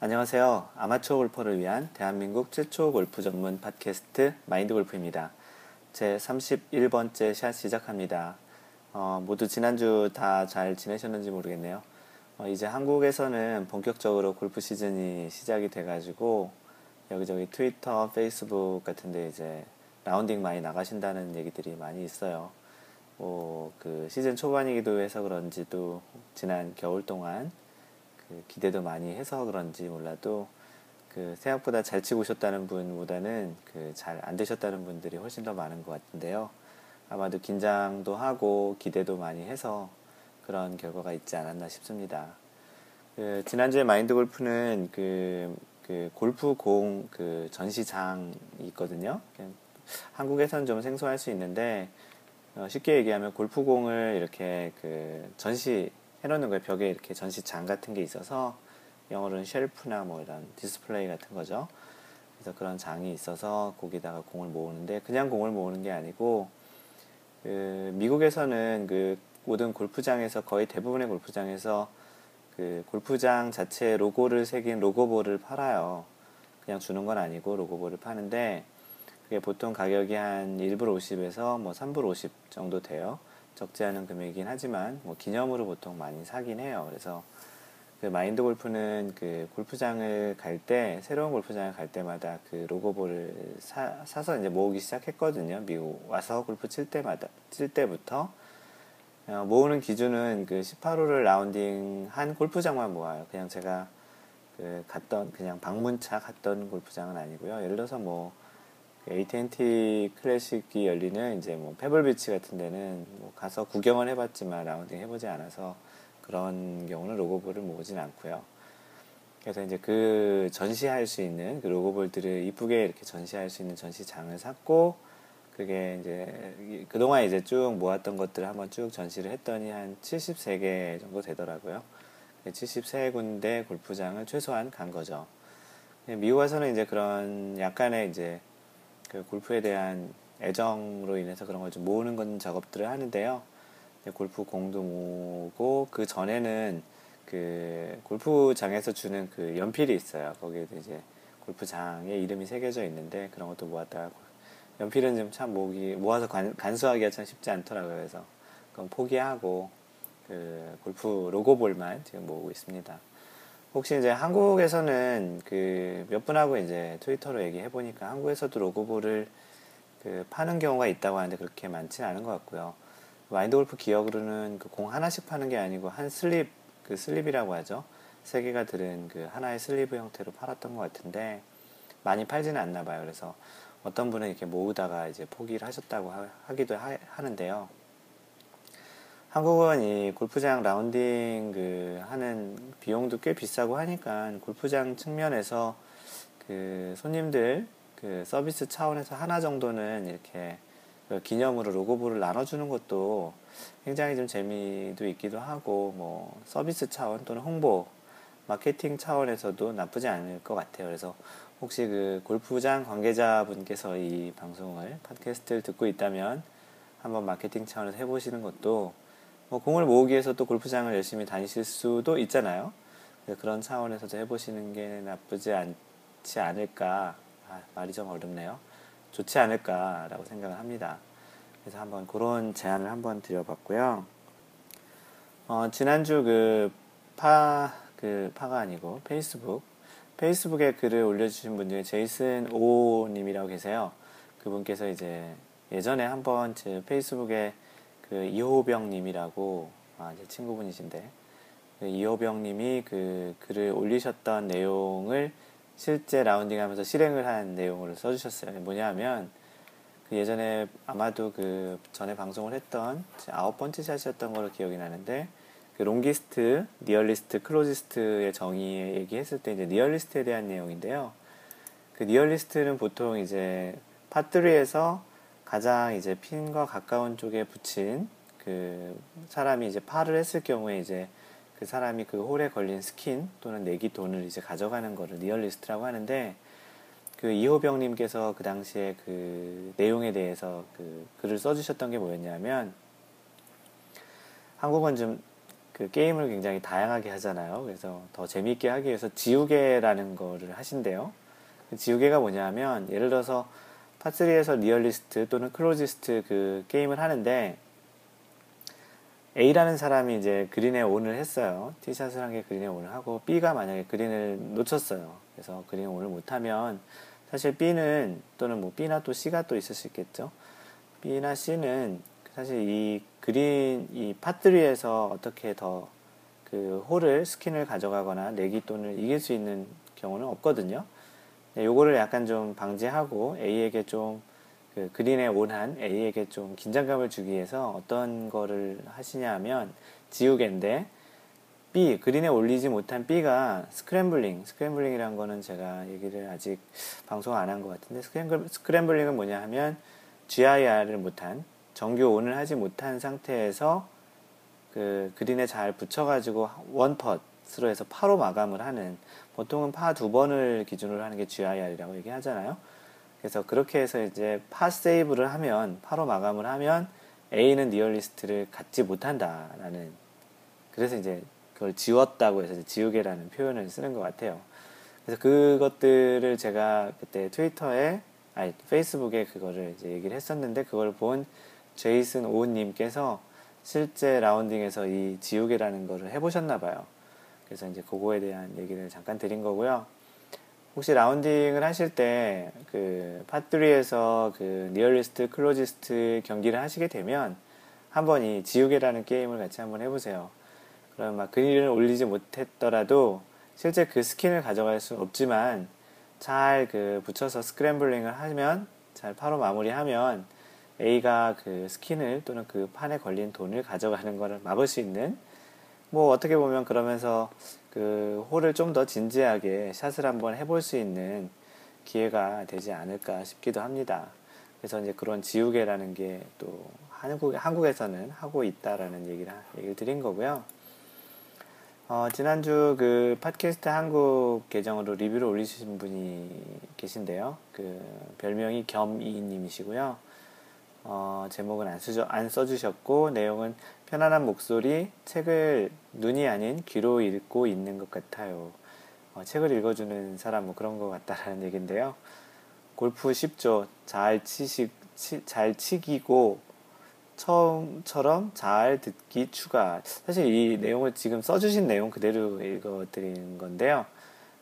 안녕하세요. 아마추어 골퍼를 위한 대한민국 최초 골프 전문 팟캐스트 마인드 골프입니다. 제 31번째 샷 시작합니다. 어, 모두 지난주 다 잘 지내셨는지 모르겠네요. 어, 이제 한국에서는 본격적으로 골프 시즌이 시작이 돼가지고 여기저기 트위터, 페이스북 같은데 이제 라운딩 많이 나가신다는 얘기들이 많이 있어요. 뭐, 그 시즌 초반이기도 해서 그런지 도 지난 겨울 동안 그 기대도 많이 해서 그런지 몰라도 그 생각보다 잘 치고 오셨다는 분보다는 그 잘 안 되셨다는 분들이 훨씬 더 많은 것 같은데요. 아마도 긴장도 하고 기대도 많이 해서 그런 결과가 있지 않았나 싶습니다. 그 지난주에 마인드 골프는 그, 그 골프 공 그 전시장이 있거든요. 한국에서는 좀 생소할 수 있는데 어, 쉽게 얘기하면 골프공을 이렇게 그 전시 해놓는 거예요. 벽에 이렇게 전시장 같은 게 있어서 영어로는 shelf나 뭐 이런 디스플레이 같은 거죠. 그래서 그런 장이 있어서 거기다가 공을 모으는데 그냥 공을 모으는 게 아니고 그 미국에서는 그 모든 골프장에서 거의 대부분의 골프장에서 그 골프장 자체 로고를 새긴 logo ball을 팔아요. 그냥 주는 건 아니고 logo ball을 파는데 그게 보통 가격이 한 1불 50에서 뭐 3불 50 정도 돼요. 적지 않은 금액이긴 하지만 뭐 기념으로 보통 많이 사긴 해요. 그래서 그 마인드 골프는 그 골프장을 갈 때 새로운 골프장을 갈 때마다 그 로고볼을 사, 사서 이제 모으기 시작했거든요. 미국 와서 골프 칠 때마다 칠 때부터 어, 모으는 기준은 그 18호를 라운딩 한 골프장만 모아요. 그냥 제가 그 갔던 그냥 방문차 갔던 골프장은 아니고요. 예를 들어서 뭐 AT&T 클래식이 열리는 이제 뭐 페블비치 같은 데는 뭐 가서 구경을 해봤지만 라운딩 해보지 않아서 그런 경우는 로고볼을 모으진 않고요. 그래서 이제 그 전시할 수 있는 그 로고볼들을 이쁘게 이렇게 전시할 수 있는 전시장을 샀고 그게 이제 그동안 이제 쭉 모았던 것들을 한번 쭉 전시를 했더니 한 73개 정도 되더라고요. 73군데 골프장을 최소한 간 거죠. 미국 에서는 이제 그런 약간의 이제 그 골프에 대한 애정으로 인해서 그런 걸 좀 모으는 건 작업들을 하는데요. 골프 공도 모으고 그 전에는 그 골프장에서 주는 그 연필이 있어요. 거기에도 이제 골프장에 이름이 새겨져 있는데 그런 것도 모았다가 연필은 좀 참 모기 모아서 간, 간수하기가 참 쉽지 않더라고요. 그래서 그건 포기하고 그 골프 logo ball만 지금 모으고 있습니다. 혹시 이제 한국에서는 그 몇 분하고 이제 트위터로 얘기해 보니까 한국에서도 logo ball을 그 파는 경우가 있다고 하는데 그렇게 많지는 않은 것 같고요. 마인드 골프 기억으로는 그 공 하나씩 파는 게 아니고 한 sleeve 그 sleeve라고 하죠. 세 개가 들은 그 하나의 sleeve 형태로 팔았던 것 같은데 많이 팔지는 않나 봐요. 그래서 어떤 분은 이렇게 모으다가 이제 포기를 하셨다고 하, 기도 하 는데요. 한국은 이 골프장 라운딩 그 하는 비용도 꽤 비싸고 하니까 골프장 측면에서 그 손님들 그 서비스 차원에서 하나 정도는 이렇게 그 기념으로 로고볼을 나눠주는 것도 굉장히 좀 재미도 있기도 하고 뭐 서비스 차원 또는 홍보 마케팅 차원에서도 나쁘지 않을 것 같아요. 그래서 혹시 그 골프장 관계자분께서 이 방송을 팟캐스트를 듣고 있다면 한번 마케팅 차원에서 해보시는 것도 뭐 공을 모으기 위해서 또 골프장을 열심히 다니실 수도 있잖아요. 그런 차원에서도 해보시는 게 나쁘지 않지 않을까. 아, 말이 좀 어렵네요. 좋지 않을까라고 생각을 합니다. 그래서 한번 그런 제안을 한번 드려봤고요. 어, 지난주 그 파, 그 파가 아니고 페이스북. 페이스북에 글을 올려주신 분 중에 제이슨 오님이라고 계세요. 그분께서 이제 예전에 한번 제 페이스북에 그 이호병님이라고 아, 제 친구분이신데 그 이호병님이 그 글을 올리셨던 내용을 실제 라운딩하면서 실행을 한 내용으로 써주셨어요. 뭐냐면 그 예전에 아마도 그 전에 방송을 했던 아홉 번째 샷이었던 걸로 기억이 나는데 그 longest, nearest, closest의 정의 얘기했을 때 이제 nearest에 대한 내용인데요. 그 nearest는 보통 이제 par three에서 가장 이제 핀과 가까운 쪽에 붙인 그 사람이 이제 파를 했을 경우에 이제 그 사람이 그 홀에 걸린 스킨 또는 내기 돈을 이제 가져가는 거를 nearest라고 하는데 그 이호병님께서 그 당시에 그 내용에 대해서 그 글을 써주셨던 게 뭐였냐면 한국은 좀 그 게임을 굉장히 다양하게 하잖아요. 그래서 더 재미있게 하기 위해서 지우개라는 거를 하신대요. 그 지우개가 뭐냐면 예를 들어서 파3에서 nearest 또는 closest 그 게임을 하는데 A라는 사람이 이제 그린에 on을 했어요. 티샷을 한 게 그린에 on을 하고 B가 만약에 그린을 놓쳤어요. 그래서 그린에 on을 못하면 사실 B는 또는 뭐 B나 또 C가 또 있을 수 있겠죠. B나 C는 사실 이 그린 이 파3에서 어떻게 더 그 홀을 skin을 가져가거나 내기 또는 이길 수 있는 경우는 없거든요. 네, 요거를 약간 좀 방지하고 A에게 좀 그 그린에 on한 A에게 좀 긴장감을 주기 위해서 어떤 거를 하시냐 하면 지우개인데 B 그린에 올리지 못한 B가 scrambling. Scrambling이란 거는 제가 얘기를 아직 방송 안 한 것 같은데 scramble, scrambling은 뭐냐 하면 GIR을 못한 정규 on을 하지 못한 상태에서 그 그린에 잘 붙여가지고 one putt으로 해서 파로 마감을 하는 보통은 파 두 번을 기준으로 하는 게 GIR이라고 얘기하잖아요. 그래서 그렇게 해서 이제 par save를 하면 파로 마감을 하면 A는 nearest를 갖지 못한다라는 그래서 이제 그걸 지웠다고 해서 지우개라는 표현을 쓰는 것 같아요. 그래서 그것들을 제가 그때 트위터에 아니 페이스북에 그거를 이제 얘기를 했었는데 그걸 본 제이슨 오은님께서 실제 라운딩에서 이 지우개라는 거를 해보셨나 봐요. 그래서 이제 그거에 대한 얘기를 잠깐 드린 거고요. 혹시 라운딩을 하실 때 그 파3에서 그 nearest, closest 경기를 하시게 되면 한번 이 지우개라는 게임을 같이 한번 해보세요. 그럼 막 그린을 올리지 못했더라도 실제 그 skin을 가져갈 수 없지만 잘 그 붙여서 scrambling을 하면 잘 파로 마무리하면 A가 그 skin을 또는 그 판에 걸린 돈을 가져가는 것을 막을 수 있는 뭐 어떻게 보면 그러면서 그 홀을 좀 더 진지하게 샷을 한번 해볼 수 있는 기회가 되지 않을까 싶기도 합니다. 그래서 이제 그런 지우개라는 게 또 한국, 한국에서는 하고 있다라는 얘기를, 얘기를 드린 거고요. 어, 지난주 그 팟캐스트 한국 계정으로 리뷰를 올리신 분이 계신데요. 그 별명이 겸이님이시고요. 어, 제목은 안, 쓰죠, 안 써주셨고 내용은 편안한 목소리, 책을 눈이 아닌 귀로 읽고 있는 것 같아요. 어, 책을 읽어주는 사람 뭐 그런 것 같다라는 얘기인데요. 골프 쉽죠. 잘 치시, 치, 잘 치기고 처음처럼 잘 듣기 추가. 사실 이 내용을 지금 써주신 내용 그대로 읽어드리는 건데요.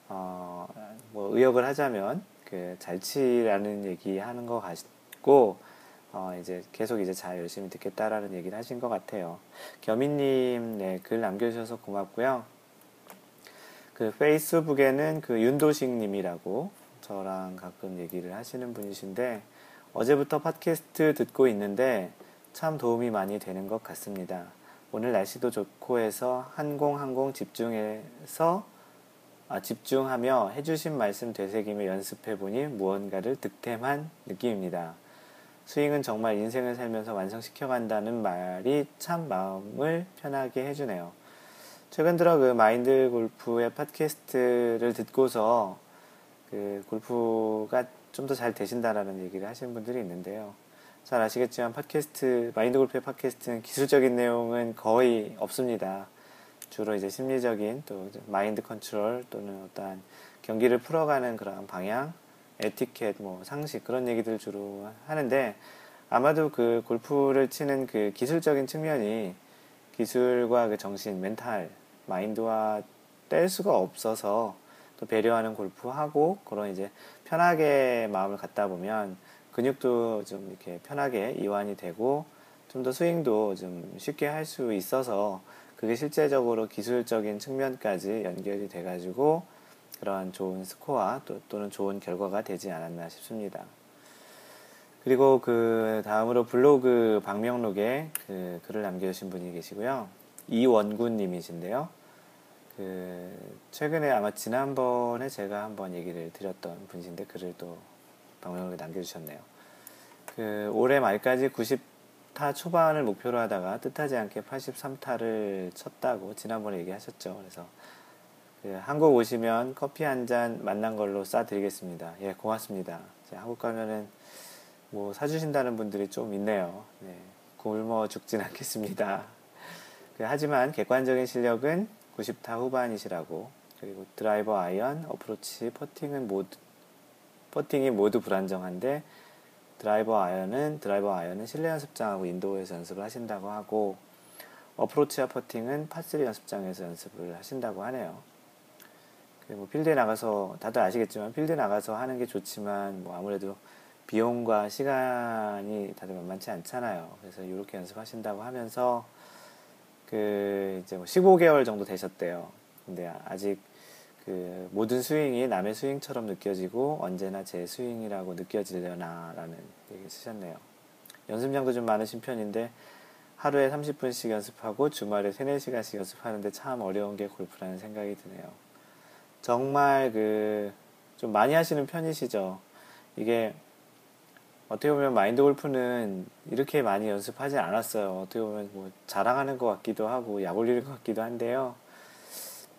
어, 뭐 의역을 하자면 그 잘 치라는 얘기 하는 것 같고 어, 이제 계속 이제 잘 열심히 듣겠다라는 얘기를 하신 것 같아요. 겸이님, 네, 글 남겨주셔서 고맙고요. 그 페이스북에는 그 윤도식 님이라고 저랑 가끔 얘기를 하시는 분이신데 어제부터 팟캐스트 듣고 있는데 참 도움이 많이 되는 것 같습니다. 오늘 날씨도 좋고 해서 한공한공 집중해서 아, 집중하며 해주신 말씀 되새기며 연습해보니 무언가를 득템한 느낌입니다. 스윙은 정말 인생을 살면서 완성시켜 간다는 말이 참 마음을 편하게 해주네요. 최근 들어 그 마인드 골프의 팟캐스트를 듣고서 그 골프가 좀 더 잘 되신다라는 얘기를 하시는 분들이 있는데요. 잘 아시겠지만 팟캐스트, 마인드 골프의 팟캐스트는 기술적인 내용은 거의 없습니다. 주로 이제 심리적인 또 마인드 컨트롤 또는 어떠한 경기를 풀어가는 그런 방향, 에티켓, 뭐 상식 그런 얘기들 주로 하는데 아마도 그 골프를 치는 그 기술적인 측면이 기술과 그 정신, 멘탈, 마인드와 뗄 수가 없어서 또 배려하는 골프하고 그런 이제 편하게 마음을 갖다 보면 근육도 좀 이렇게 편하게 이완이 되고 좀 더 스윙도 좀 쉽게 할 수 있어서 그게 실제적으로 기술적인 측면까지 연결이 돼가지고 그러한 좋은 스코어 또, 또는 좋은 결과가 되지 않았나 싶습니다. 그리고 그 다음으로 블로그 방명록에 그 글을 남겨주신 분이 계시고요. 이원구님이신데요. 그 최근에 아마 지난번에 제가 한번 얘기를 드렸던 분이신데 글을 또 방명록에 남겨주셨네요. 그 올해 말까지 90타 초반을 목표로 하다가 뜻하지 않게 83타를 쳤다고 지난번에 얘기하셨죠. 그래서 그 한국 오시면 커피 한 잔 만난 걸로 싸드리겠습니다. 예, 고맙습니다. 한국 가면은 뭐 사주신다는 분들이 좀 있네요. 네, 굶어 죽진 않겠습니다. 그, 하지만 객관적인 실력은 90타 후반이시라고 그리고 드라이버 아이언, 어프로치, 퍼팅은 모두 퍼팅이 모두 불안정한데 드라이버 아이언은 드라이버 아이언은 실내 연습장하고 인도어에서 연습을 하신다고 하고 어프로치와 퍼팅은 파3 연습장에서 연습을 하신다고 하네요. 뭐 필드에 나가서 다들 아시겠지만 필드에 나가서 하는 게 좋지만 뭐 아무래도 비용과 시간이 다들 만만치 않잖아요. 그래서 이렇게 연습하신다고 하면서 그 이제 뭐 15개월 정도 되셨대요. 근데 아직 그 모든 스윙이 남의 스윙처럼 느껴지고 언제나 제 스윙이라고 느껴지려나라는 얘기 쓰셨네요. 연습량도 좀 많으신 편인데 하루에 30분씩 연습하고 주말에 3, 4시간씩 연습하는데 참 어려운 게 골프라는 생각이 드네요. 정말 그 좀 많이 하시는 편이시죠. 이게 어떻게 보면 마인드 골프는 이렇게 많이 연습하지 않았어요. 어떻게 보면 뭐 자랑하는 것 같기도 하고 약 올리는 것 같기도 한데요.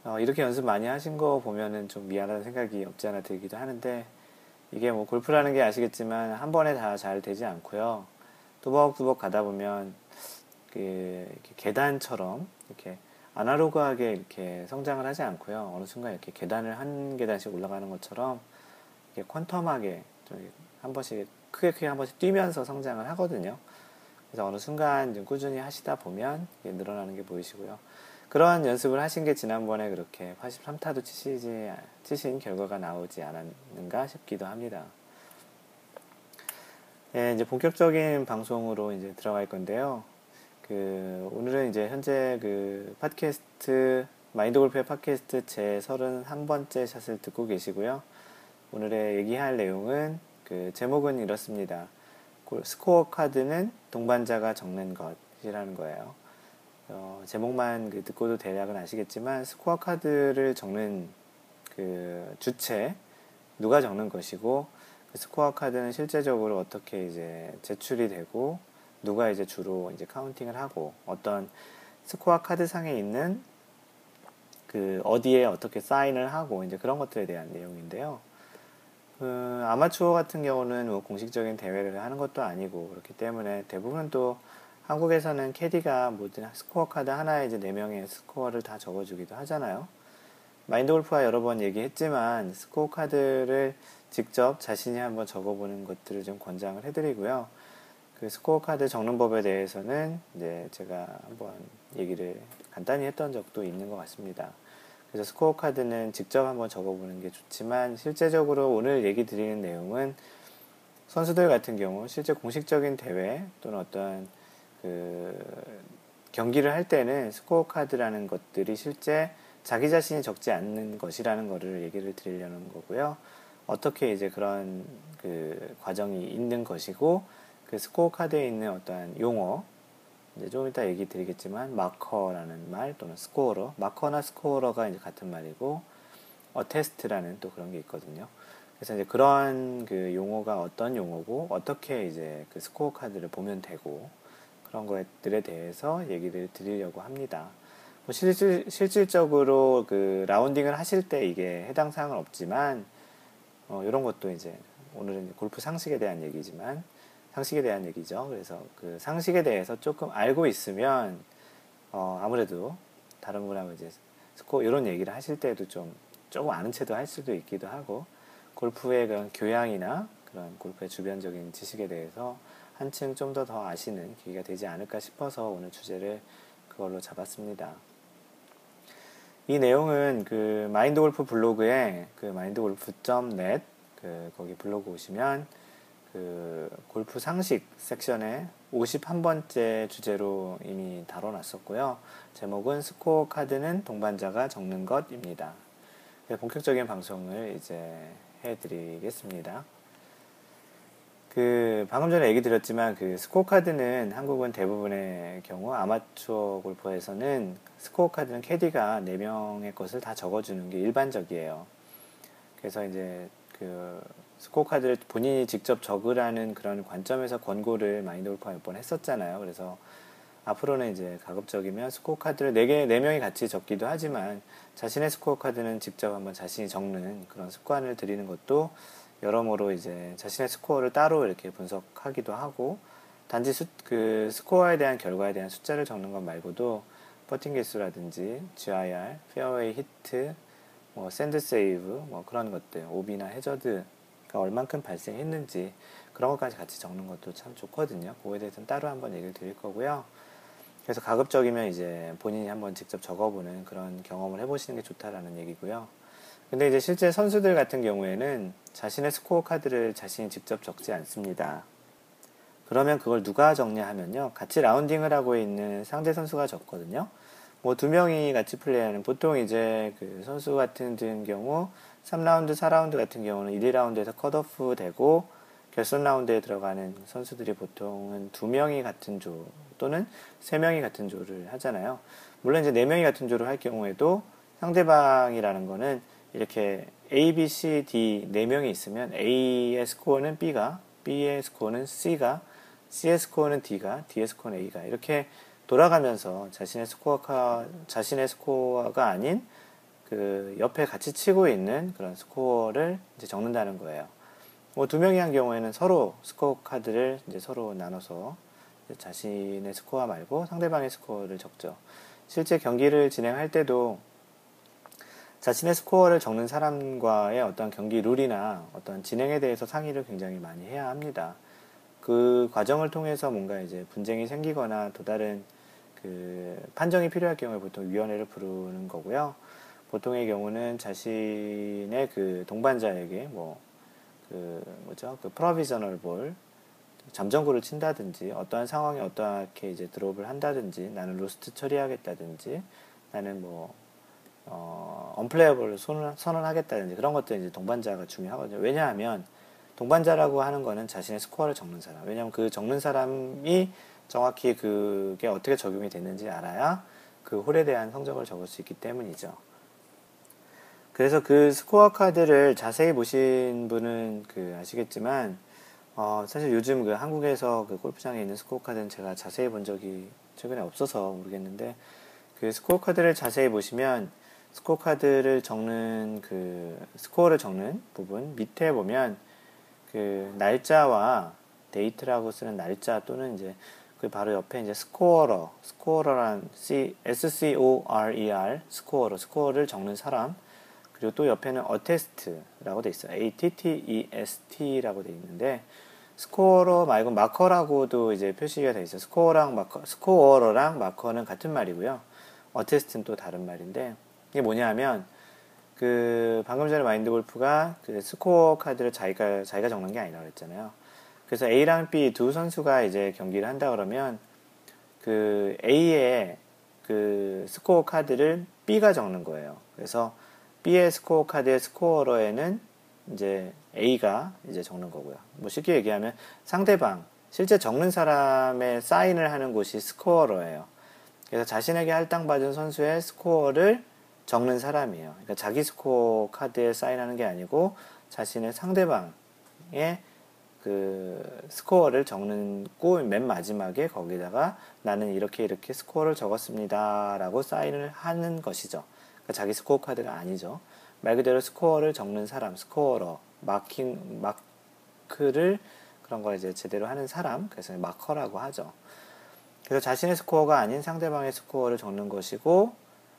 어, 이렇게 연습 많이 하신 거 보면은 좀 미안한 생각이 없지 않아 들기도 하는데 이게 뭐 골프라는 게 아시겠지만 한 번에 다 잘 되지 않고요. 두벅두벅 가다 보면 그 계단처럼 이렇게 아날로그하게 이렇게 성장을 하지 않고요. 어느 순간 이렇게 계단을 한 계단씩 올라가는 것처럼 이렇게 퀀텀하게 한 번씩 크게 크게 한 번씩 뛰면서 성장을 하거든요. 그래서 어느 순간 좀 꾸준히 하시다 보면 늘어나는 게 보이시고요. 그런 연습을 하신 게 지난번에 그렇게 83타도 치시지, 치신 결과가 나오지 않았는가 싶기도 합니다. 네, 이제 본격적인 방송으로 이제 들어갈 건데요. 그, 오늘은 이제 현재 그 팟캐스트, 마인드 골프의 팟캐스트 제 31번째 샷을 듣고 계시고요. 오늘의 얘기할 내용은 그 제목은 이렇습니다. 스코어 카드는 동반자가 적는 것이라는 거예요. 어, 제목만 그 듣고도 대략은 아시겠지만 스코어 카드를 적는 그 주체 누가 적는 것이고 그 스코어 카드는 실제적으로 어떻게 이제 제출이 되고 누가 이제 주로 이제 counting을 하고 어떤 스코어 카드 상에 있는 그 어디에 어떻게 사인을 하고 이제 그런 것들에 대한 내용인데요. 그 아마추어 같은 경우는 뭐 공식적인 대회를 하는 것도 아니고 그렇기 때문에 대부분 또 한국에서는 캐디가 모든 스코어 카드 하나에 이제 4명의 스코어를 다 적어주기도 하잖아요. 마인드 골퍼가 여러 번 얘기했지만 스코어 카드를 직접 자신이 한번 적어보는 것들을 좀 권장을 해드리고요. 그 스코어 카드 적는 법에 대해서는 이제 제가 한번 얘기를 간단히 했던 적도 있는 것 같습니다. 그래서 스코어 카드는 직접 한번 적어보는 게 좋지만 실제적으로 오늘 얘기 드리는 내용은 선수들 같은 경우 실제 공식적인 대회 또는 어떤 그 경기를 할 때는 스코어 카드라는 것들이 실제 자기 자신이 적지 않는 것이라는 것을 얘기를 드리려는 거고요. 어떻게 이제 그런 그 과정이 있는 것이고 그 스코어 카드에 있는 어떠한 용어 이제 좀 이따 얘기 드리겠지만 마커라는 말 또는 scorer 마커나 scorer가 이제 같은 말이고 attest라는 또 그런 게 있거든요. 그래서 이제 그런 그 용어가 어떤 용어고 어떻게 이제 그 스코어 카드를 보면 되고 그런 것들에 대해서 얘기를 드리려고 합니다. 뭐 실질, 실질적으로 그 라운딩을 하실 때 이게 해당 사항은 없지만 어, 이런 것도 이제 오늘은 골프 상식에 대한 얘기지만 상식에 대한 얘기죠. 그래서 그 상식에 대해서 조금 알고 있으면 어, 아무래도 다른 분하고 이제 스코 이런 얘기를 하실 때도 좀 조금 아는 채도 할 수도 있기도 하고 골프의 그런 교양이나 그런 골프의 주변적인 지식에 대해서 한층 좀 더 더 아시는 기회가 되지 않을까 싶어서 오늘 주제를 그걸로 잡았습니다. 이 내용은 그 마인드 골프 블로그에 그 마인드 골프.net 그 거기 블로그 오시면 그 골프 상식 섹션에 51번째 주제로 이미 다뤄놨었고요. 제목은 스코어 카드는 동반자가 적는 것입니다. 본격적인 방송을 이제 해드리겠습니다. 그 방금 전에 얘기 드렸지만 그 스코어 카드는 한국은 대부분의 경우 아마추어 골퍼에서는 스코어 카드는 캐디가 4명의 것을 다 적어주는 게 일반적이에요. 그래서 이제 그 스코어 카드를 본인이 직접 적으라는 그런 관점에서 권고를 마인드 골퍼가 몇번 했었잖아요. 그래서 앞으로는 이제 가급적이면 스코어 카드를 4개, 4명이 같이 적기도 하지만 자신의 스코어 카드는 직접 한번 자신이 적는 그런 습관을 들이는 것도 여러모로 이제 자신의 스코어를 따로 이렇게 분석하기도 하고 단지 수, 그 스코어에 대한 결과에 대한 숫자를 적는 것 말고도 퍼팅 개수라든지 GIR, fairway hit, 뭐 sand save, 뭐 그런 것들, 오비나 해저드 가 얼만큼 발생했는지 그런 것까지 같이 적는 것도 참 좋거든요. 그거에 대해서는 따로 한번 얘기를 드릴 거고요. 그래서 가급적이면 이제 본인이 한번 직접 적어보는 그런 경험을 해보시는 게 좋다라는 얘기고요. 근데 이제 실제 선수들 같은 경우에는 자신의 스코어 카드를 자신이 직접 적지 않습니다. 그러면 그걸 누가 적냐 하면요. 같이 라운딩을 하고 있는 상대 선수가 적거든요. 뭐 두 명이 같이 플레이하는 보통 이제 그 선수 같은 경우 3라운드, 4라운드 같은 경우는 1, 2라운드에서 컷오프 되고 결선 라운드에 들어가는 선수들이 보통은 두 명이 같은 조 또는 세 명이 같은 조를 하잖아요. 물론 이제 네 명이 같은 조를 할 경우에도 상대방이라는 거는 이렇게 A, B, C, D 네 명이 있으면 A의 스코어는 B가, B의 스코어는 C가, C의 스코어는 D가, D의 스코어는 A가 이렇게 돌아가면서 자신의 스코어가 자신의 스코어가 아닌 그 옆에 같이 치고 있는 그런 스코어를 이제 적는다는 거예요. 뭐 두 명이 한 경우에는 서로 스코어 카드를 이제 서로 나눠서 자신의 스코어 말고 상대방의 스코어를 적죠. 실제 경기를 진행할 때도 자신의 스코어를 적는 사람과의 어떤 경기 룰이나 어떤 진행에 대해서 상의를 굉장히 많이 해야 합니다. 그 과정을 통해서 뭔가 이제 분쟁이 생기거나 또 다른 그 판정이 필요할 경우에 보통 위원회를 부르는 거고요. 보통의 경우는 자신의 그 동반자에게 뭐 그 뭐죠 그 provisional ball 잠정구를 친다든지 어떠한 상황에 어떻게 이제 드롭을 한다든지 나는 lost 처리하겠다든지 나는 뭐 어, unplayable을 선언하겠다든지 그런 것들 이제 동반자가 중요하거든요. 왜냐하면 동반자라고 하는 거는 자신의 스코어를 적는 사람. 왜냐하면 그 적는 사람이 정확히 그게 어떻게 적용이 됐는지 알아야 그 홀에 대한 성적을 적을 수 있기 때문이죠. 그래서 그 스코어 카드를 자세히 보신 분은 그 아시겠지만 어, 사실 요즘 그 한국에서 그 골프장에 있는 스코어 카드는 제가 자세히 본 적이 최근에 없어서 모르겠는데 그 스코어 카드를 자세히 보시면 스코어 카드를 적는 그 스코어를 적는 부분 밑에 보면 그 날짜와 date라고 쓰는 날짜 또는 이제 그 바로 옆에 이제 scorer scorer란 C S C O R E R scorer 스코어를 적는 사람 그리고 또 옆에는 attest라고 돼 있어요. A T T E S T라고 돼 있는데 scorer 말고 marker라고도 이제 표시가 돼 있어요. 스코어랑 marker scorer랑 marker는 같은 말이고요. attest는 또 다른 말인데 이게 뭐냐면 그 방금 전에 마인드 골프가 그 스코어 카드를 자기가 자기가 적는 게 아니라고 했잖아요. 그래서 A랑 B 두 선수가 이제 경기를 한다 그러면 그 A의 그 스코어 카드를 B가 적는 거예요. 그래서 B의 스코어 카드의 scorer에는 이제 A가 이제 적는 거고요. 뭐 쉽게 얘기하면 상대방 실제 적는 사람의 사인을 하는 곳이 scorer예요. 그래서 자신에게 할당받은 선수의 스코어를 적는 사람이에요. 그러니까 자기 스코어 카드에 사인하는 게 아니고 자신의 상대방의 그 스코어를 적는 그 맨 마지막에 거기다가 나는 이렇게 이렇게 스코어를 적었습니다. 라고 사인을 하는 것이죠. 그러니까 자기 스코어 카드가 아니죠. 말 그대로 스코어를 적는 사람, scorer, 마킹, 마크를 그런 걸 이제 제대로 하는 사람, 그래서 marker라고 하죠. 그래서 자신의 스코어가 아닌 상대방의 스코어를 적는 것이고,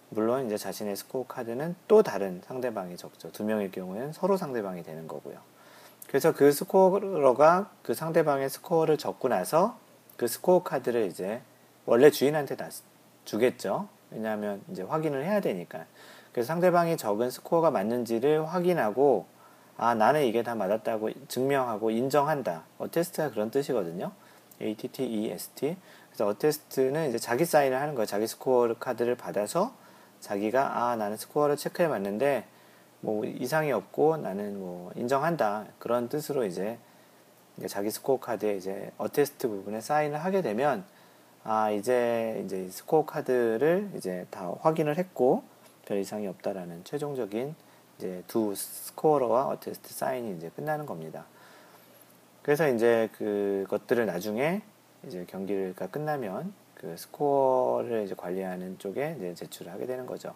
물론 이제 자신의 스코어 카드는 또 다른 상대방이 적죠. 두 명의 경우에는 서로 상대방이 되는 거고요. 그래서 그 scorer가 그 상대방의 스코어를 적고 나서 그 스코어 카드를 이제 원래 주인한테 다 주겠죠. 왜냐하면 이제 확인을 해야 되니까. 그래서 상대방이 적은 스코어가 맞는지를 확인하고 아 나는 이게 다 맞았다고 증명하고 인정한다. attest가 그런 뜻이거든요. A-T-T-E-S-T. 그래서 attest는 이제 자기 사인을 하는 거예요. 자기 스코어 카드를 받아서 자기가 아 나는 스코어를 체크해 봤는데 뭐 이상이 없고 나는 뭐 인정한다 그런 뜻으로 이제 자기 스코어 카드에 이제 attest 부분에 사인을 하게 되면 아 이제 이제 스코어 카드를 이제 다 확인을 했고 별 이상이 없다라는 최종적인 이제 두 scorer와 attest 사인이 이제 끝나는 겁니다. 그래서 이제 그것들을 나중에 이제 경기가 끝나면 그 스코어를 이제 관리하는 쪽에 이제 제출을 하게 되는 거죠.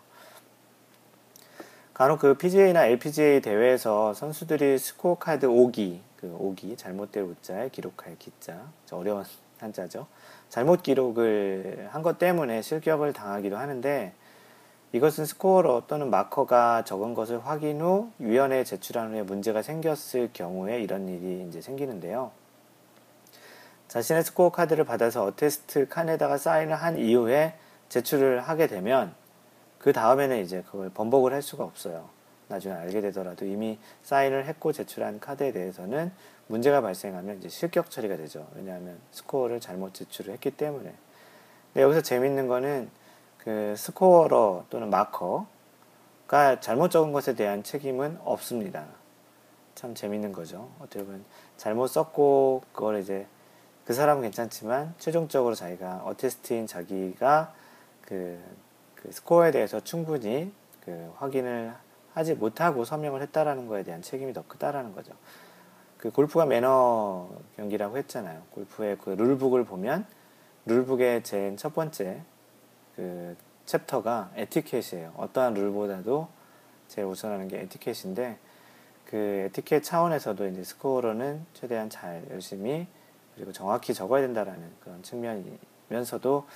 간혹 그 PGA나 LPGA 대회에서 선수들이 스코어 카드 오기, 그 오기, 잘못된 오자에 기록할 기자, 어려운 한자죠. 잘못 기록을 한 것 때문에 실격을 당하기도 하는데 이것은 scorer 또는 marker가 적은 것을 확인 후 위원회에 제출한 후에 문제가 생겼을 경우에 이런 일이 이제 생기는데요. 자신의 스코어 카드를 받아서 attest 칸에다가 사인을 한 이후에 제출을 하게 되면 그 다음에는 이제 그걸 번복을 할 수가 없어요. 나중에 알게 되더라도 이미 사인을 했고 제출한 카드에 대해서는 문제가 발생하면 이제 실격 처리가 되죠. 왜냐하면 스코어를 잘못 제출을 했기 때문에. 근데 여기서 재밌는 거는 그 스코어러 또는 마커가 잘못 적은 것에 대한 책임은 없습니다. 참 재밌는 거죠. 어떻게 보면 잘못 썼고 그걸 이제 그 사람은 괜찮지만 최종적으로 자기가 어테스트인 자기가 그, 그 스코어에 대해서 충분히 그 확인을 하지 못하고 서명을 했다라는 거에 대한 책임이 더 크다라는 거죠. 그 골프가 매너 경기라고 했잖아요. 골프의 그 rule book을 보면 rule book의 제일 첫 번째 그 chapter가 에티켓이에요. 어떠한 룰보다도 제일 우선하는 게 에티켓인데 그 에티켓 차원에서도 이제 스코어는 최대한 잘 열심히 그리고 정확히 적어야 된다라는 그런 측면이면서도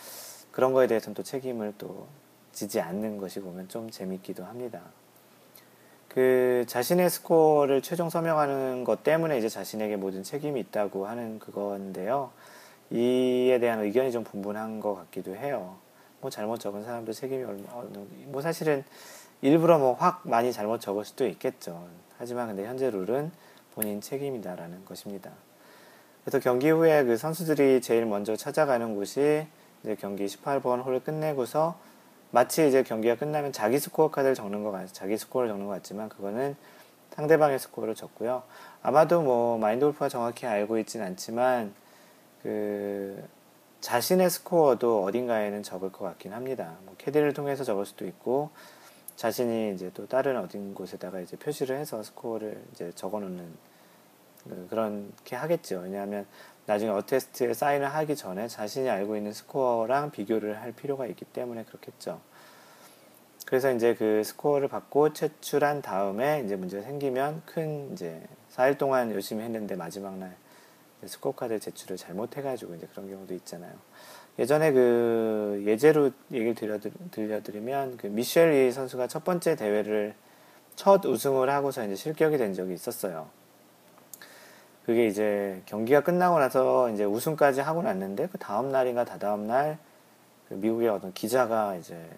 그런 거에 대해서는 또 책임을 또 지지 않는 것이 보면 좀 재밌기도 합니다. 그 자신의 스코어를 최종 서명하는 것 때문에 이제 자신에게 모든 책임이 있다고 하는 그건데요. 이에 대한 의견이 좀 분분한 것 같기도 해요. 뭐 잘못 적은 사람도 책임이 얼마, 뭐 사실은 일부러 뭐 확 많이 잘못 적을 수도 있겠죠. 하지만 근데 현재 룰은 본인 책임이다라는 것입니다. 그래서 경기 후에 그 선수들이 제일 먼저 찾아가는 곳이 이제 경기 18번 홀을 끝내고서 마치 이제 경기가 끝나면 자기 스코어 카드를 적는 것 같, 자기 스코어를 적는 것 같지만 그거는 상대방의 스코어를 적고요. 아마도 뭐 마인드 골프가 정확히 알고 있진 않지만 그 자신의 스코어도 어딘가에는 적을 것 같긴 합니다. 뭐 캐디를 통해서 적을 수도 있고 자신이 이제 또 다른 어딘 곳에다가 이제 표시를 해서 스코어를 이제 적어 놓는 그 그렇게 하겠죠. 왜냐하면 나중에 attest에 사인을 하기 전에 자신이 알고 있는 스코어랑 비교를 할 필요가 있기 때문에 그렇겠죠. 그래서 이제 그 스코어를 받고 제출한 다음에 이제 문제가 생기면 큰 이제 4일 동안 열심히 했는데 마지막 날 스코어 카드 제출을 잘못해가지고 이제 그런 경우도 있잖아요. 예전에 그 예제로 얘기를 들려드리면 그 미셸 위 선수가 첫 번째 대회를 첫 우승을 하고서 이제 실격이 된 적이 있었어요. 그게 이제 경기가 끝나고 나서 이제 우승까지 하고 났는데 그 다음 날인가 다다음 날 그 미국의 어떤 기자가 이제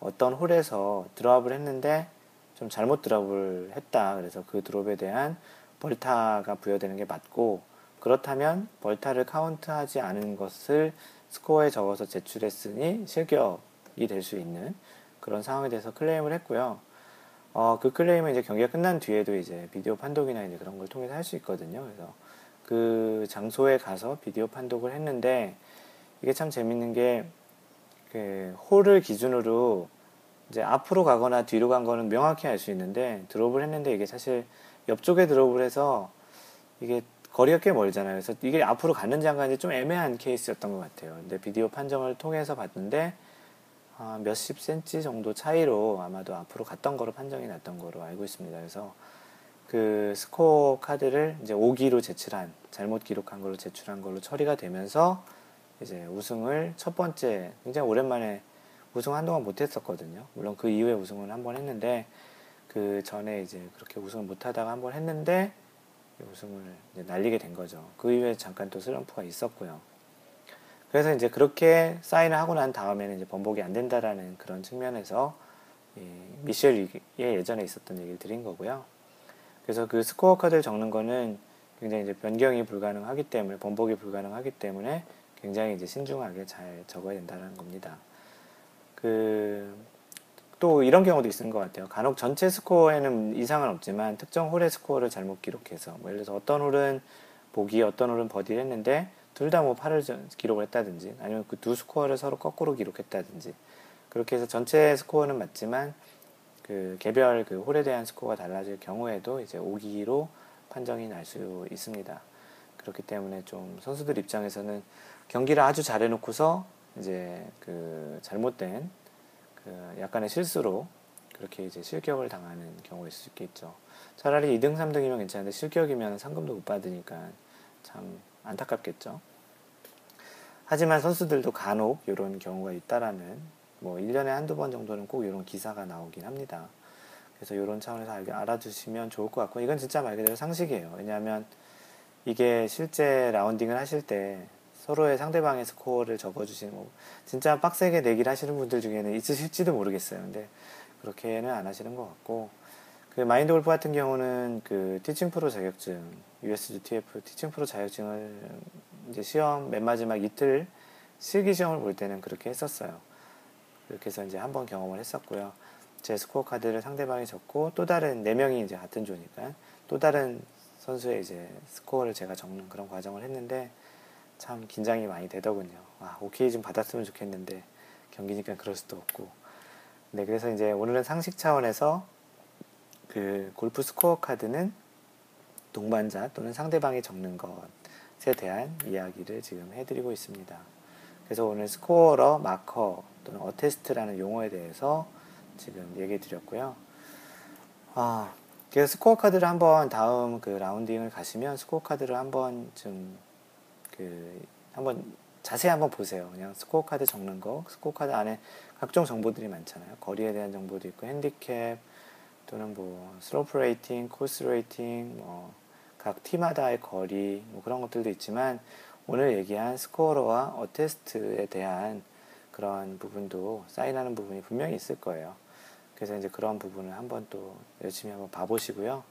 어떤 홀에서 드롭을 했는데 좀 잘못 드롭을 했다. 그래서 그 드롭에 대한 벌타가 부여되는 게 맞고 그렇다면 벌타를 카운트하지 않은 것을 스코어에 적어서 제출했으니 실격이 될 수 있는 그런 상황에 대해서 클레임을 했고요. 어, 그 클레임은 이제 경기가 끝난 뒤에도 이제 비디오 판독이나 이제 그런 걸 통해서 할 수 있거든요. 그래서 그 장소에 가서 비디오 판독을 했는데 이게 참 재밌는 게 그 홀을 기준으로 이제 앞으로 가거나 뒤로 간 거는 명확히 알 수 있는데 드롭을 했는데 이게 사실 옆쪽에 드롭을 해서 이게 거리가 꽤 멀잖아요. 그래서 이게 앞으로 갔는지 안 가는지 좀 애매한 케이스였던 것 같아요. 근데 비디오 판정을 통해서 봤는데 아, 몇십 센치 정도 차이로 아마도 앞으로 갔던 거로 판정이 났던 거로 알고 있습니다. 그래서 그 스코어 카드를 이제 5기로 제출한 잘못 기록한 걸로 제출한 걸로 처리가 되면서 이제 우승을 첫 번째 굉장히 오랜만에 우승 한동안 못했었거든요. 물론 그 이후에 우승을 한 번 했는데 그 전에 이제 그렇게 우승을 못하다가 한 번 했는데 우승을 날리게 된 거죠. 그 이후에 잠깐 또 슬럼프가 있었고요. 그래서 이제 그렇게 사인을 하고 난 다음에는 이제 번복이 안 된다라는 그런 측면에서 미셸이 예전에 있었던 얘기를 드린 거고요. 그래서 그 스코어 카드를 적는 거는 굉장히 이제 변경이 불가능하기 때문에 번복이 불가능하기 때문에 굉장히 이제 신중하게 잘 적어야 된다는 겁니다. 그 또 이런 경우도 있는 것 같아요. 간혹 전체 스코어에는 이상은 없지만 특정 홀의 스코어를 잘못 기록해서 뭐 예를 들어서 어떤 홀은 보기, 어떤 홀은 버디를 했는데 둘 다 뭐 8을 기록을 했다든지 아니면 그 두 스코어를 서로 거꾸로 기록했다든지 그렇게 해서 전체 스코어는 맞지만 그 개별 그 홀에 대한 스코어가 달라질 경우에도 이제 5기로 판정이 날 수 있습니다. 그렇기 때문에 좀 선수들 입장에서는 경기를 아주 잘 해놓고서 이제 그 잘못된 그 약간의 실수로 그렇게 이제 실격을 당하는 경우가 있을 수 있겠죠. 차라리 2등, 3등이면 괜찮은데 실격이면 상금도 못 받으니까 참 안타깝겠죠. 하지만 선수들도 간혹 이런 경우가 있다라는 뭐 1년에 한두 번 정도는 꼭 이런 기사가 나오긴 합니다. 그래서 이런 차원에서 알아주시면 좋을 것 같고 이건 진짜 말 그대로 상식이에요. 왜냐하면 이게 실제 라운딩을 하실 때 서로의 상대방의 스코어를 적어주시는 거 진짜 빡세게 내기를 하시는 분들 중에는 있으실지도 모르겠어요. 근데 그렇게는 안 하시는 것 같고 그 마인드 골프 같은 경우는 그 teaching pro 자격증 USGTF teaching pro 자격증을 이제 시험 맨 마지막 이틀 실기 시험을 볼 때는 그렇게 했었어요. 그렇게 해서 이제 한 번 경험을 했었고요. 제 스코어 카드를 상대방이 적고 또 다른 네 명이 이제 같은 조니까 또 다른 선수의 이제 스코어를 제가 적는 그런 과정을 했는데 참 긴장이 많이 되더군요. 아, 오케이 좀 받았으면 좋겠는데 경기니까 그럴 수도 없고. 네, 그래서 이제 오늘은 상식 차원에서 그 골프 스코어 카드는 동반자 또는 상대방이 적는 것에 대한 이야기를 지금 해드리고 있습니다. 그래서 오늘 scorer, marker 또는 attest라는 용어에 대해서 지금 얘기해 드렸고요. 아, 그래서 스코어 카드를 한번 다음 그 라운딩을 가시면 스코어 카드를 한번 좀 그 한번 자세히 한번 보세요. 그냥 스코어 카드 적는 거, 스코어 카드 안에 각종 정보들이 많잖아요. 거리에 대한 정보도 있고 핸디캡 또는 뭐 slope rating, course rating, 뭐 각 티마다의 거리 뭐 그런 것들도 있지만 오늘 얘기한 scorer와 attest에 대한 그런 부분도 사인하는 부분이 분명히 있을 거예요. 그래서 이제 그런 부분을 한번 또 열심히 한번 봐보시고요.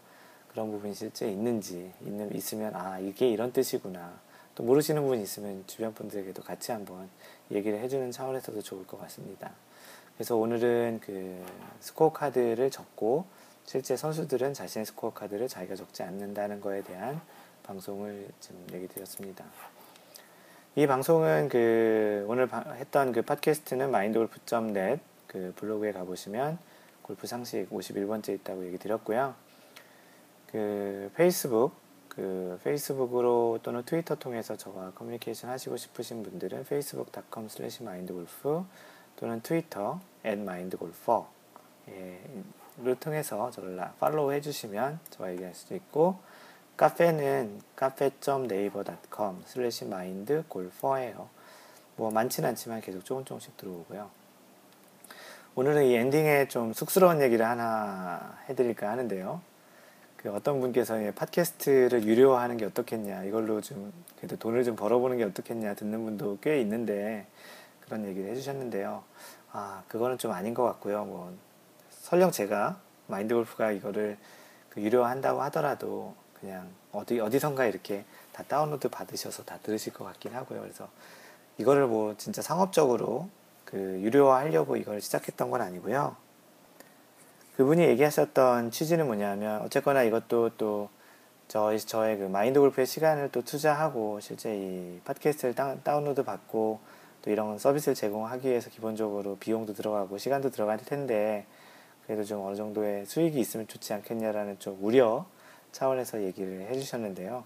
그런 부분이 실제 있는지 있는 있으면 아 이게 이런 뜻이구나. 또 모르시는 부분이 있으면 주변 분들에게도 같이 한번 얘기를 해주는 차원에서도 좋을 것 같습니다. 그래서 오늘은 그 스코어 카드를 적고 실제 선수들은 자신의 스코어 카드를 자기가 적지 않는다는 거에 대한 방송을 지금 얘기 드렸습니다. 이 방송은 그 오늘 했던 그 팟캐스트는 마인드골프.net 그 블로그에 가보시면 골프 상식 51번째 있다고 얘기 드렸고요. 그 페이스북 그 페이스북으로 또는 트위터 통해서 저와 커뮤니케이션 하시고 싶으신 분들은 facebook.com slash mindgolf 또는 트위터 at mindgolfer 를 통해서 저를 팔로우 해주시면 저와 얘기할 수도 있고 카페는 카페.naver.com slash mindgolfer예요. 뭐 많지는 않지만 계속 조금 조금씩 들어오고요. 오늘은 이 엔딩에 좀 쑥스러운 얘기를 하나 해드릴까 하는데요. 그 어떤 분께서 팟캐스트를 유료화하는 게 어떻겠냐, 이걸로 좀 그래도 돈을 좀 벌어보는 게 어떻겠냐 듣는 분도 꽤 있는데 그런 얘기를 해주셨는데요. 아, 그거는 좀 아닌 것 같고요. 뭐 설령 제가 마인드 골프가 이거를 그 유료화한다고 하더라도 그냥 어디 어디선가 이렇게 다 다운로드 받으셔서 다 들으실 것 같긴 하고요. 그래서 이거를 뭐 진짜 상업적으로 그 유료화 하려고 이걸 시작했던 건 아니고요. 그분이 얘기하셨던 취지는 뭐냐면 어쨌거나 이것도 또 저희 저의 그 마인드 골프의 시간을 또 투자하고 실제 이 팟캐스트를 다운, 로드 받고 또 이런 서비스를 제공하기 위해서 기본적으로 비용도 들어가고 시간도 들어갈 텐데 그래도 좀 어느 정도의 수익이 있으면 좋지 않겠냐라는 좀 우려 차원에서 얘기를 해주셨는데요.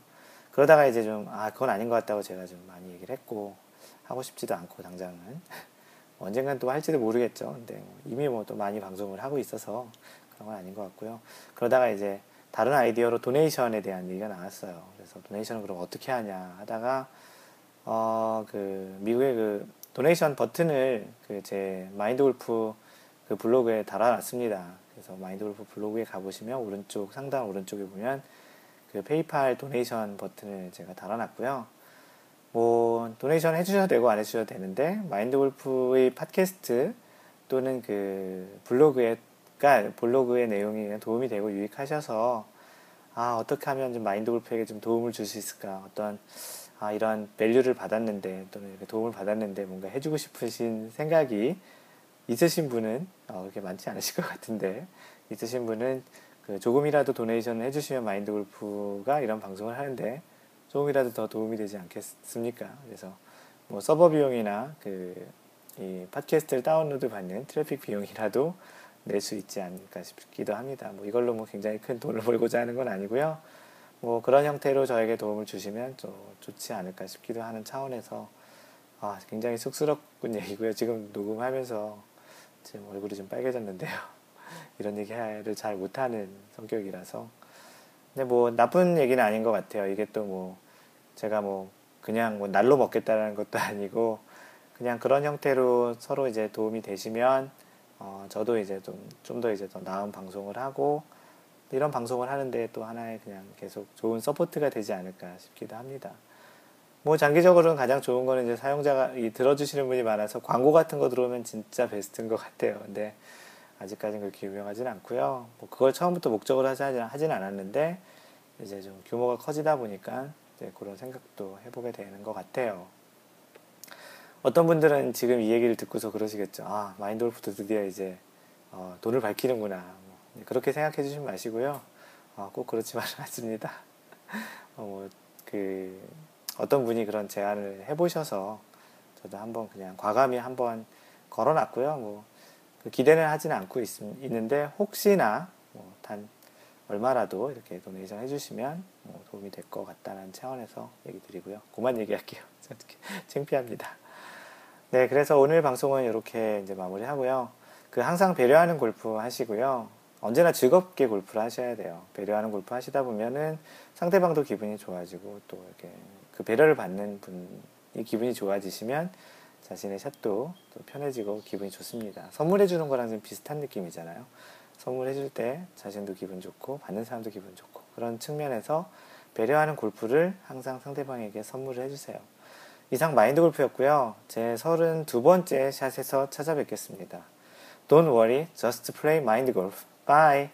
그러다가 이제 좀, 아, 그건 아닌 것 같다고 제가 좀 많이 얘기를 했고, 하고 싶지도 않고, 당장은. 언젠간 또 할지도 모르겠죠. 근데 뭐 이미 뭐 또 많이 방송을 하고 있어서 그런 건 아닌 것 같고요. 그러다가 이제 다른 아이디어로 도네이션에 대한 얘기가 나왔어요. 그래서 도네이션을 그럼 어떻게 하냐 하다가 어 그 미국의 그 도네이션 버튼을 그 제 마인드 골프 그 블로그에 달아놨습니다. 그래서 마인드 골프 블로그에 가보시면 오른쪽 상단 오른쪽에 보면 그 PayPal donation 버튼을 제가 달아놨고요. 뭐 donation 해주셔도 되고 안 해주셔도 되는데 마인드 골프의 팟캐스트 또는 그 블로그에 그러니까 블로그의 내용이 도움이 되고 유익하셔서 아 어떻게 하면 좀 마인드 골프에게 좀 도움을 줄 수 있을까 어떤 아 이런 value를 받았는데 또는 이렇게 도움을 받았는데 뭔가 해주고 싶으신 생각이 있으신 분은 어, 그렇게 많지 않으실 것 같은데 있으신 분은 그 조금이라도 donation을 해주시면 마인드 골프가 이런 방송을 하는데 조금이라도 더 도움이 되지 않겠습니까? 그래서 뭐 서버 비용이나 그 이 팟캐스트를 다운로드 받는 트래픽 비용이라도 낼 수 있지 않을까 싶기도 합니다. 뭐 이걸로 뭐 굉장히 큰 돈을 벌고자 하는 건 아니고요. 뭐 그런 형태로 저에게 도움을 주시면 좀 좋지 않을까 싶기도 하는 차원에서 아, 굉장히 쑥스러운 얘기고요. 지금 녹음하면서 지금 얼굴이 좀 빨개졌는데요. 이런 얘기를 잘 못하는 성격이라서. 근데 뭐 나쁜 얘기는 아닌 것 같아요. 이게 또 뭐 제가 뭐 그냥 뭐 날로 먹겠다는 것도 아니고 그냥 그런 형태로 서로 이제 도움이 되시면 어, 저도 이제 좀 좀 더 이제 더 나은 방송을 하고 이런 방송을 하는데 또 하나의 그냥 계속 좋은 support가 되지 않을까 싶기도 합니다. 뭐 장기적으로는 가장 좋은 거는 이제 사용자가 이 들어주시는 분이 많아서 광고 같은 거 들어오면 진짜 베스트인 것 같아요. 근데 아직까지는 그렇게 유명하진 않고요. 뭐 그걸 처음부터 목적으로 하진 않았는데 이제 좀 규모가 커지다 보니까 이제 그런 생각도 해보게 되는 것 같아요. 어떤 분들은 지금 이 얘기를 듣고서 그러시겠죠. 아 마인드 골프도 드디어 이제 어, 돈을 밝히는구나. 뭐 그렇게 생각해 주시면 마시고요. 어, 꼭 그렇지만은 않습니다. 어, 뭐그 어떤 분이 그런 제안을 해보셔서 저도 한번 그냥 과감히 한번 걸어놨고요. 뭐 그 기대는 하지는 않고 있, 있는데 혹시나 뭐 단 얼마라도 이렇게 도네이션 해주시면 뭐 도움이 될 것 같다는 차원에서 얘기 드리고요. 그만 얘기할게요. 창피합니다. 네, 그래서 오늘 방송은 이렇게 이제 마무리하고요. 그 항상 배려하는 골프 하시고요. 언제나 즐겁게 골프를 하셔야 돼요. 배려하는 골프 하시다 보면은 상대방도 기분이 좋아지고 또 이렇게 그 배려를 받는 분이 기분이 좋아지시면 자신의 샷도 또 편해지고 기분이 좋습니다. 선물해 주는 거랑 좀 비슷한 느낌이잖아요. 선물해 줄 때 자신도 기분 좋고 받는 사람도 기분 좋고 그런 측면에서 배려하는 골프를 항상 상대방에게 선물을 해주세요. 이상 마인드 골프였고요. 제 32번째 샷에서 찾아뵙겠습니다. Don't worry, just play mind golf. Bye!